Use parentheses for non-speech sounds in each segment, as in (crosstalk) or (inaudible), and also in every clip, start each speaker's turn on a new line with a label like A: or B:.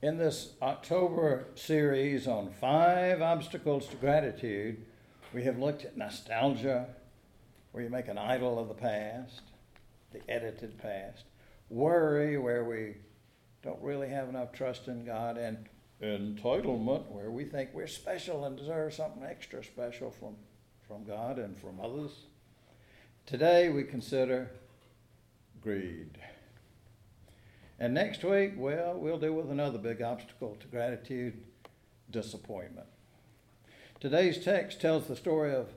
A: In this October series on five obstacles to gratitude, we have looked at nostalgia, where you make an idol of the past, the edited past, worry, where we don't really have enough trust in God, and entitlement, where we think we're special and deserve something extra special from, from God and from others. Today we consider greed. And next week, well, we'll deal with another big obstacle to gratitude disappointment. Today's text tells the story of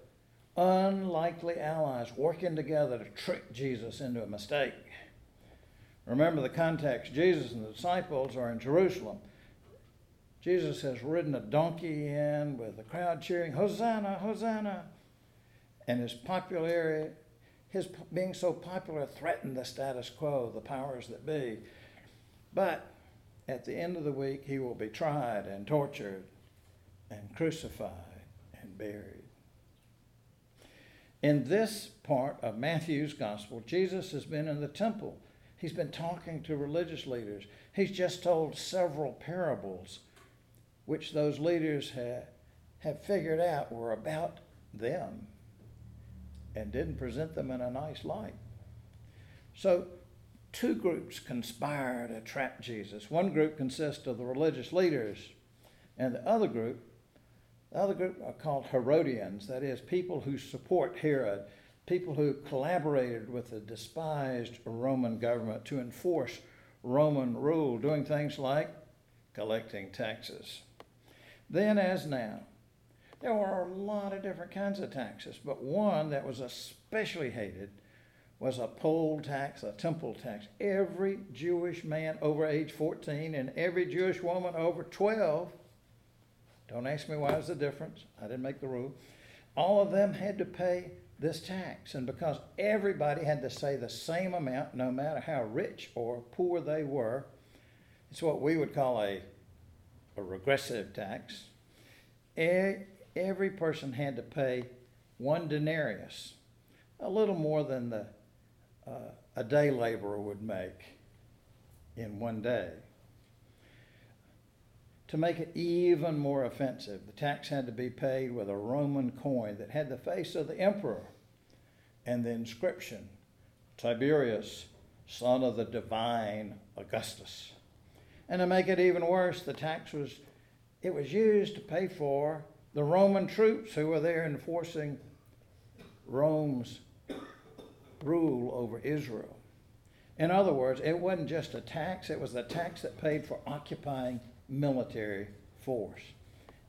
A: unlikely allies working together to trick Jesus into a mistake. Remember the context Jesus and the disciples are in Jerusalem. Jesus has ridden a donkey in with the crowd cheering, Hosanna, Hosanna. And his popularity, his being so popular threatened the status quo, the powers that be. But at the end of the week, he will be tried and tortured and crucified and buried. In this part of Matthew's gospel, Jesus has been in the temple. He's been talking to religious leaders. He's just told several parables, which those leaders have, have figured out were about them and didn't present them in a nice light. So two groups conspire to trap Jesus. One group consists of the religious leaders, and the other group, the other group are called Herodians, that is, people who support Herod, people who collaborated with the despised Roman government to enforce Roman rule, doing things like collecting taxes. Then, as now, there were a lot of different kinds of taxes, but one that was especially hated was a poll tax, a temple tax. Every Jewish man over age 14 and every Jewish woman over 12, don't ask me why there's a difference, I didn't make the rule, all of them had to pay this tax. And because everybody had to say the same amount, no matter how rich or poor they were, it's what we would call a, a regressive tax. Every person had to pay one denarius, a little more than the uh, a day laborer would make in one day. To make it even more offensive, the tax had to be paid with a Roman coin that had the face of the emperor and the inscription Tiberius, son of the divine Augustus. And to make it even worse, the tax was it was used to pay for the Roman troops who were there enforcing Rome's rule over Israel. In other words, it wasn't just a tax, it was a tax that paid for occupying military force.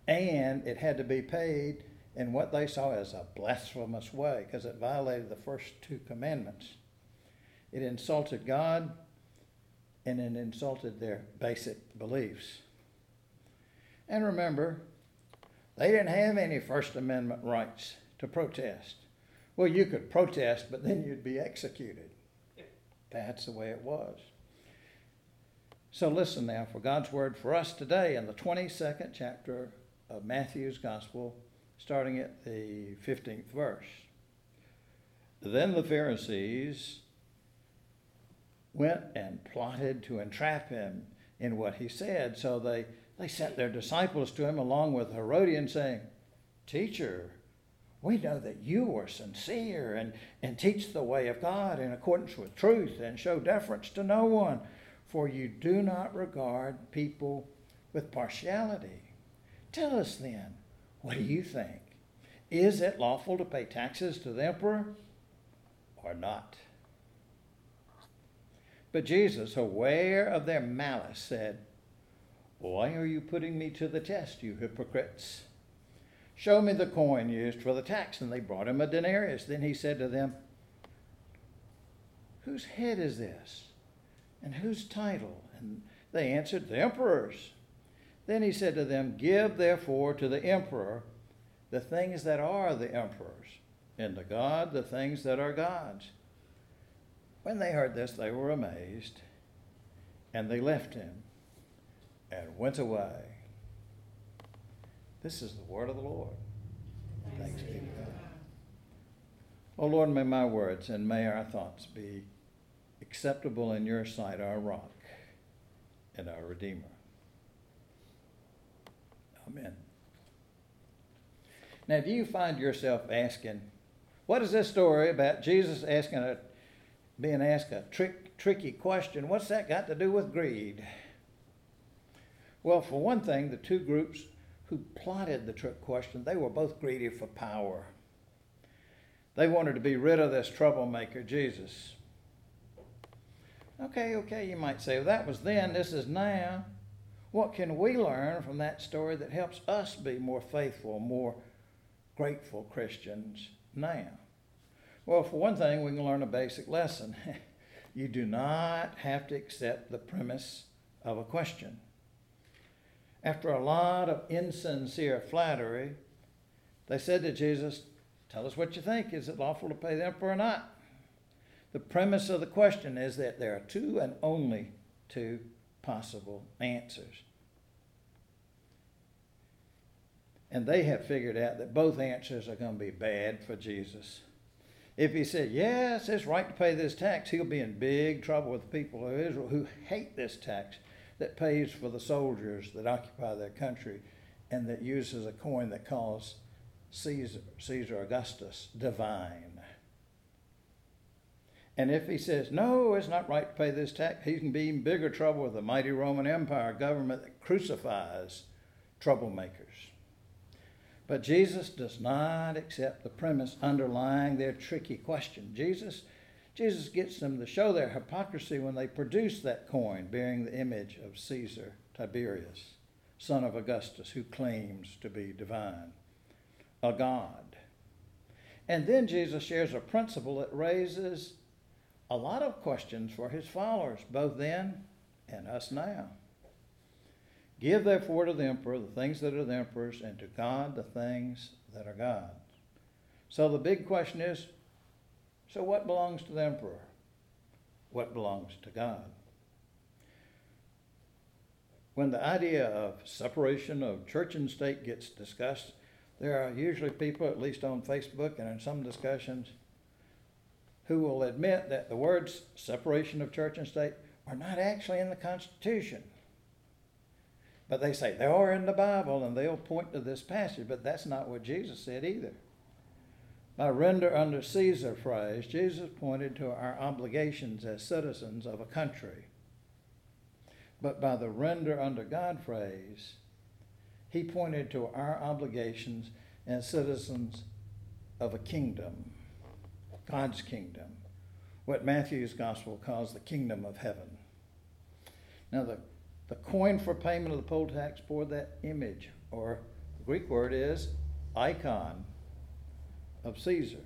A: And it had to be paid in what they saw as a blasphemous way because it violated the first two commandments. It insulted God and it insulted their basic beliefs. And remember, they didn't have any First Amendment rights to protest. Well, you could protest, but then you'd be executed. That's the way it was. So listen now for God's word for us today in the 22nd chapter of Matthew's Gospel, starting at the 15th verse. Then the Pharisees went and plotted to entrap him in what he said. So they, they sent their disciples to him along with Herodian, saying, Teacher, we know that you are sincere and, and teach the way of God in accordance with truth and show deference to no one, for you do not regard people with partiality. Tell us then, what do you think? Is it lawful to pay taxes to the emperor or not? But Jesus, aware of their malice, said, Why are you putting me to the test, you hypocrites? Show me the coin used for the tax. And they brought him a denarius. Then he said to them, Whose head is this? And whose title? And they answered, The emperor's. Then he said to them, Give therefore to the emperor the things that are the emperor's, and to God the things that are God's. When they heard this, they were amazed, and they left him and went away this is the word of the Lord. Thanks be to God. Oh Lord, may my words and may our thoughts be acceptable in your sight, our rock and our Redeemer. Amen. Now, do you find yourself asking, what is this story about Jesus asking a, being asked a trick, tricky question? What's that got to do with greed? Well, for one thing, the two groups who plotted the trick question, they were both greedy for power. They wanted to be rid of this troublemaker, Jesus. Okay, okay, you might say, well, that was then, this is now. What can we learn from that story that helps us be more faithful, more grateful Christians now? Well, for one thing, we can learn a basic lesson. (laughs) you do not have to accept the premise of a question. After a lot of insincere flattery, they said to Jesus, Tell us what you think. Is it lawful to pay the emperor or not? The premise of the question is that there are two and only two possible answers. And they have figured out that both answers are going to be bad for Jesus. If he said, Yes, it's right to pay this tax, he'll be in big trouble with the people of Israel who hate this tax that pays for the soldiers that occupy their country and that uses a coin that calls Caesar, Caesar Augustus divine. And if he says, no, it's not right to pay this tax, he can be in bigger trouble with the mighty Roman Empire government that crucifies troublemakers. But Jesus does not accept the premise underlying their tricky question. Jesus, Jesus gets them to show their hypocrisy when they produce that coin bearing the image of Caesar Tiberius, son of Augustus, who claims to be divine, a god. And then Jesus shares a principle that raises a lot of questions for his followers, both then and us now. Give therefore to the emperor the things that are the emperor's, and to God the things that are God's. So the big question is so what belongs to the emperor? What belongs to God? When the idea of separation of church and state gets discussed, there are usually people, at least on Facebook and in some discussions, who will admit that the words separation of church and state are not actually in the Constitution. But they say they are in the Bible and they'll point to this passage, but that's not what Jesus said either. By render under Caesar phrase, Jesus pointed to our obligations as citizens of a country. But by the render under God phrase, he pointed to our obligations as citizens of a kingdom. God's kingdom, what Matthew's gospel calls the kingdom of heaven. Now, the, the coin for payment of the poll tax bore that image, or the Greek word is icon of Caesar.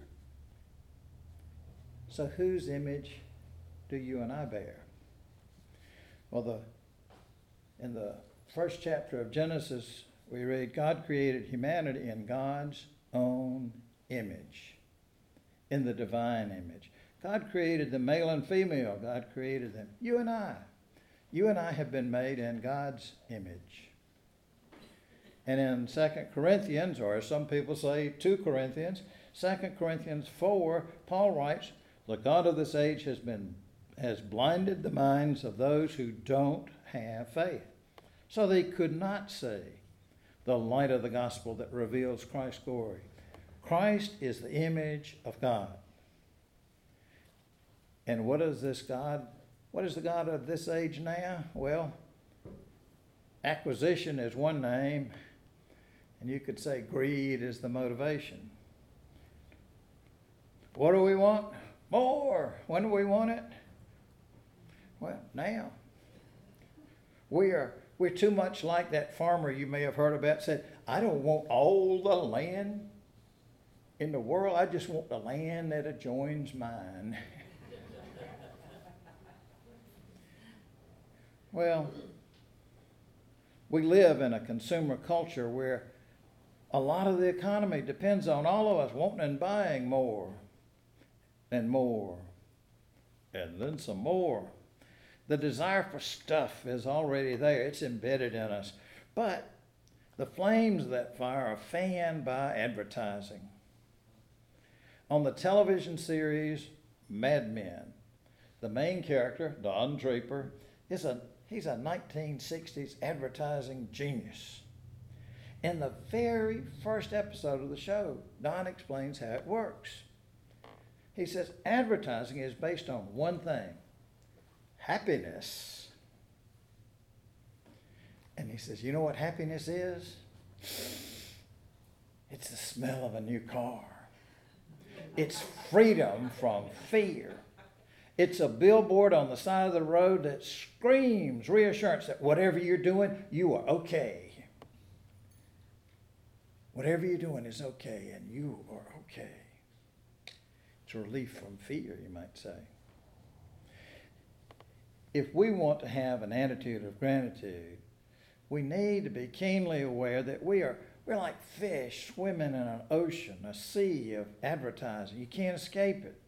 A: So, whose image do you and I bear? Well, the, in the first chapter of Genesis, we read God created humanity in God's own image in the divine image. God created the male and female. God created them. You and I. You and I have been made in God's image. And in 2 Corinthians, or as some people say, 2 Corinthians, 2 Corinthians 4, Paul writes, The God of this age has been has blinded the minds of those who don't have faith. So they could not see the light of the gospel that reveals Christ's glory. Christ is the image of God. And what is this God? What is the God of this age now? Well, acquisition is one name, and you could say greed is the motivation. What do we want? More. When do we want it? Well, now. We are we're too much like that farmer you may have heard about said, I don't want all the land in the world, I just want the land that adjoins mine. (laughs) well, we live in a consumer culture where a lot of the economy depends on all of us wanting and buying more and more and then some more. The desire for stuff is already there, it's embedded in us. But the flames of that fire are fanned by advertising on the television series Mad Men. The main character, Don Draper, is a he's a 1960s advertising genius. In the very first episode of the show, Don explains how it works. He says advertising is based on one thing happiness. And he says, You know what happiness is? It's the smell of a new car. It's freedom from fear. It's a billboard on the side of the road that screams reassurance that whatever you're doing, you are okay. Whatever you're doing is okay, and you are okay. Relief from fear, you might say. If we want to have an attitude of gratitude, we need to be keenly aware that we are we're like fish swimming in an ocean, a sea of advertising. You can't escape it.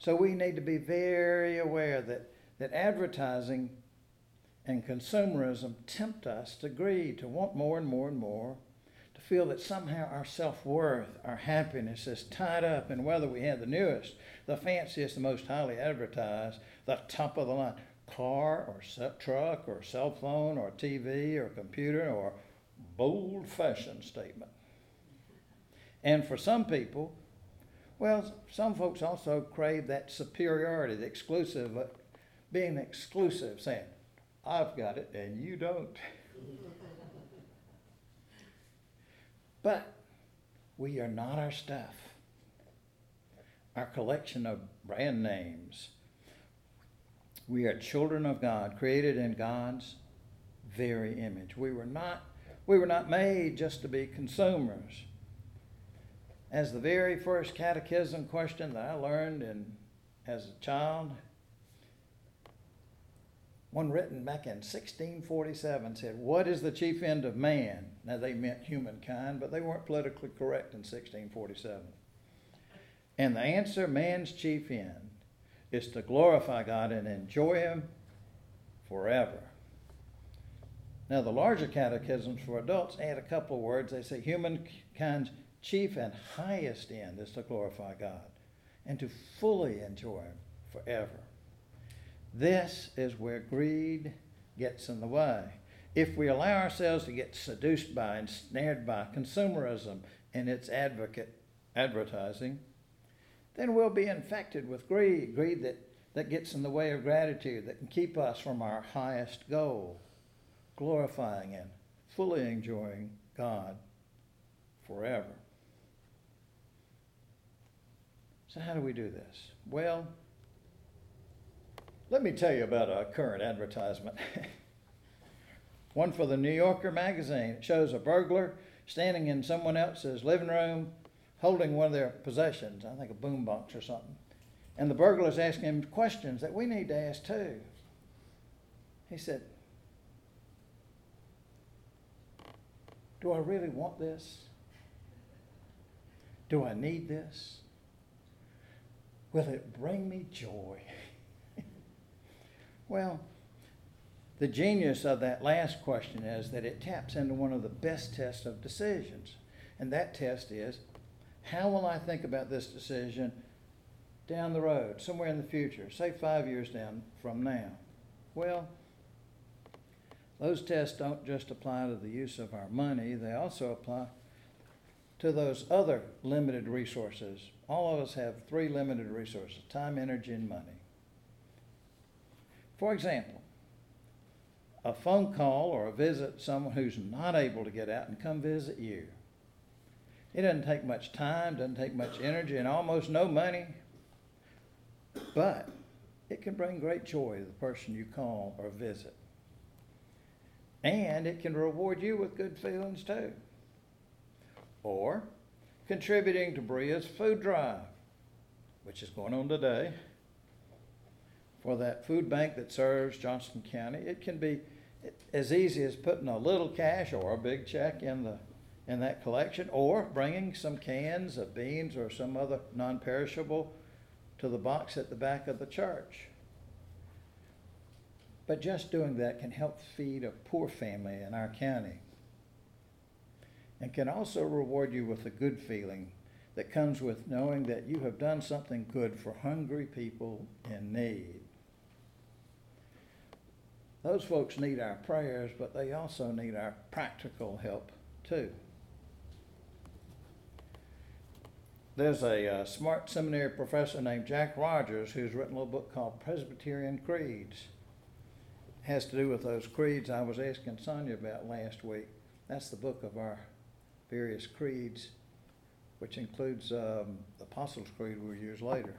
A: So we need to be very aware that, that advertising and consumerism tempt us to greed, to want more and more and more, feel that somehow our self worth, our happiness is tied up in whether we have the newest, the fanciest, the most highly advertised, the top of the line car or truck or cell phone or TV or computer or bold fashion statement. And for some people, well, some folks also crave that superiority, the exclusive, uh, being exclusive, saying, I've got it and you don't. (laughs) but we are not our stuff. Our collection of brand names. We are children of God, created in God's very image. We were not we were not made just to be consumers. As the very first catechism question that I learned in, as a child, one written back in 1647 said, What is the chief end of man? Now, they meant humankind, but they weren't politically correct in 1647. And the answer man's chief end is to glorify God and enjoy Him forever. Now, the larger catechisms for adults add a couple of words. They say humankind's chief and highest end is to glorify God and to fully enjoy Him forever. This is where greed gets in the way. If we allow ourselves to get seduced by and snared by consumerism and its advocate advertising, then we'll be infected with greed, greed that, that gets in the way of gratitude, that can keep us from our highest goal glorifying and fully enjoying God forever. So, how do we do this? Well, let me tell you about a current advertisement. (laughs) One for the New Yorker magazine. It shows a burglar standing in someone else's living room holding one of their possessions, I think a boombox or something. And the burglar is asking him questions that we need to ask too. He said, Do I really want this? Do I need this? Will it bring me joy? (laughs) well, the genius of that last question is that it taps into one of the best tests of decisions. And that test is how will I think about this decision down the road, somewhere in the future, say five years down from now? Well, those tests don't just apply to the use of our money, they also apply to those other limited resources. All of us have three limited resources time, energy, and money. For example, a phone call or a visit someone who's not able to get out and come visit you. It doesn't take much time, doesn't take much energy, and almost no money, but it can bring great joy to the person you call or visit. And it can reward you with good feelings too. Or contributing to Berea's food drive, which is going on today, for that food bank that serves Johnston County. It can be as easy as putting a little cash or a big check in the in that collection, or bringing some cans of beans or some other non-perishable to the box at the back of the church. But just doing that can help feed a poor family in our county and can also reward you with a good feeling that comes with knowing that you have done something good for hungry people in need. Those folks need our prayers, but they also need our practical help too. There's a uh, smart seminary professor named Jack Rogers who's written a little book called Presbyterian Creeds. It has to do with those creeds I was asking Sonia about last week. That's the book of our various creeds, which includes um, the Apostles' Creed we'll use later.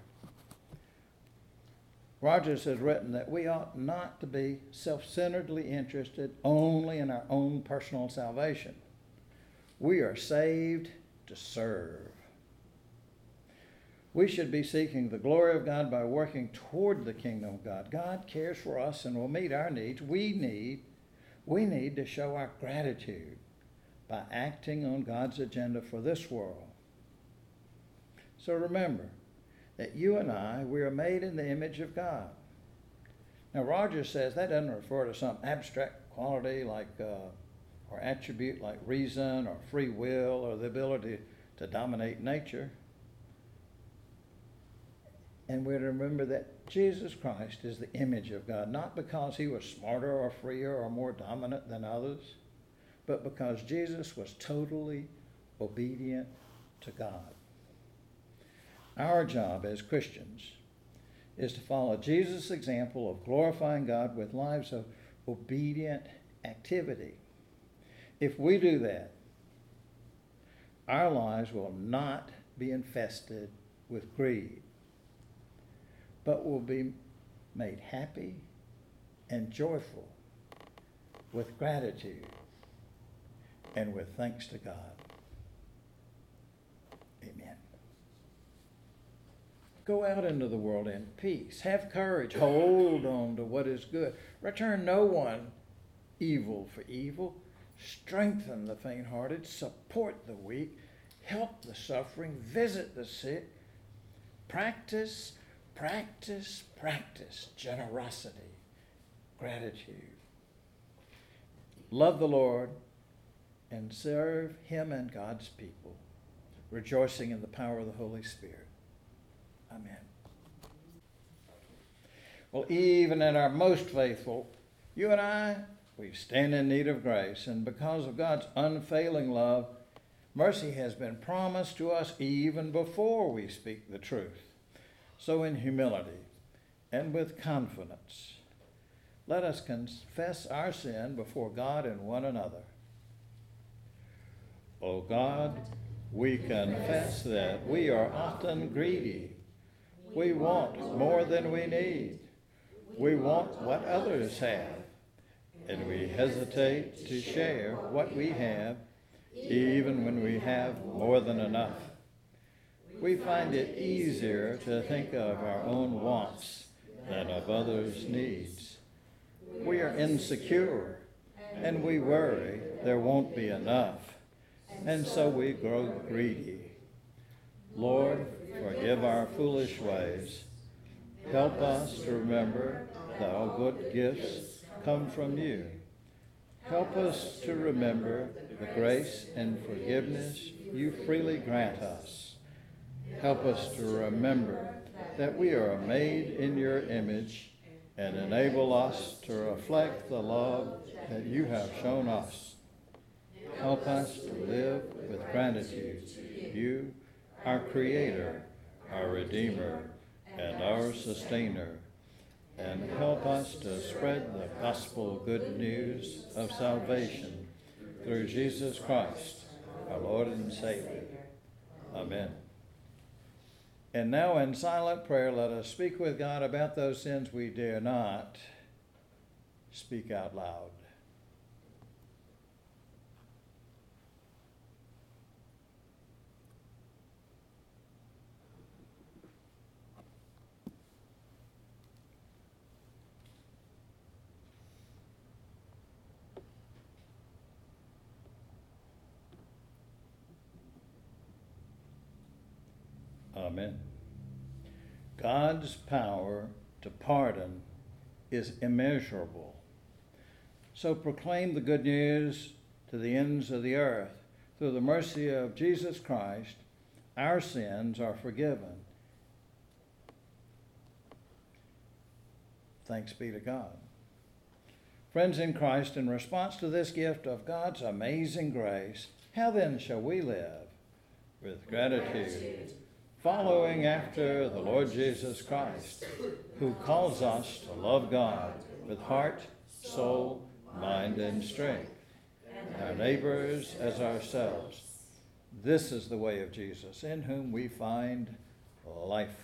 A: Rogers has written that we ought not to be self centeredly interested only in our own personal salvation. We are saved to serve. We should be seeking the glory of God by working toward the kingdom of God. God cares for us and will meet our needs. We need, we need to show our gratitude by acting on God's agenda for this world. So remember that you and I, we are made in the image of God. Now, Rogers says that doesn't refer to some abstract quality like, uh, or attribute like reason or free will or the ability to dominate nature. And we're to remember that Jesus Christ is the image of God, not because he was smarter or freer or more dominant than others, but because Jesus was totally obedient to God. Our job as Christians is to follow Jesus' example of glorifying God with lives of obedient activity. If we do that, our lives will not be infested with greed but will be made happy and joyful with gratitude and with thanks to God. Amen. Go out into the world in peace. Have courage. Hold on to what is good. Return no one evil for evil. Strengthen the faint hearted. Support the weak. Help the suffering. Visit the sick. Practice Practice, practice generosity, gratitude. Love the Lord and serve Him and God's people, rejoicing in the power of the Holy Spirit. Amen. Well, even in our most faithful, you and I, we stand in need of grace, and because of God's unfailing love, mercy has been promised to us even before we speak the truth. So, in humility and with confidence, let us confess our sin before God and one another. O God, we confess that we are often greedy. We want more than we need. We want what others have, and we hesitate to share what we have, even when we have more than enough we find it easier to think of our own wants than of others' needs. We are insecure and we worry there won't be enough, and so we grow greedy. Lord, forgive our foolish ways. Help us to remember that all good gifts come from you. Help us to remember the grace and forgiveness you freely grant us. Help us to remember that we are made in your image and enable us to reflect the love that you have shown us. Help us to live with gratitude to you, our Creator, our Redeemer, and our Sustainer. And help us to spread the gospel good news of salvation through Jesus Christ, our Lord and Savior. Amen. And now, in silent prayer, let us speak with God about those sins we dare not speak out loud. Amen. God's power to pardon is immeasurable. So proclaim the good news to the ends of the earth. Through the mercy of Jesus Christ, our sins are forgiven. Thanks be to God. Friends in Christ, in response to this gift of God's amazing grace, how then shall we live? With gratitude, following after the Lord Jesus Christ, who calls us to love God with heart, soul, mind, and strength, our neighbors as ourselves. This is the way of Jesus, in whom we find life.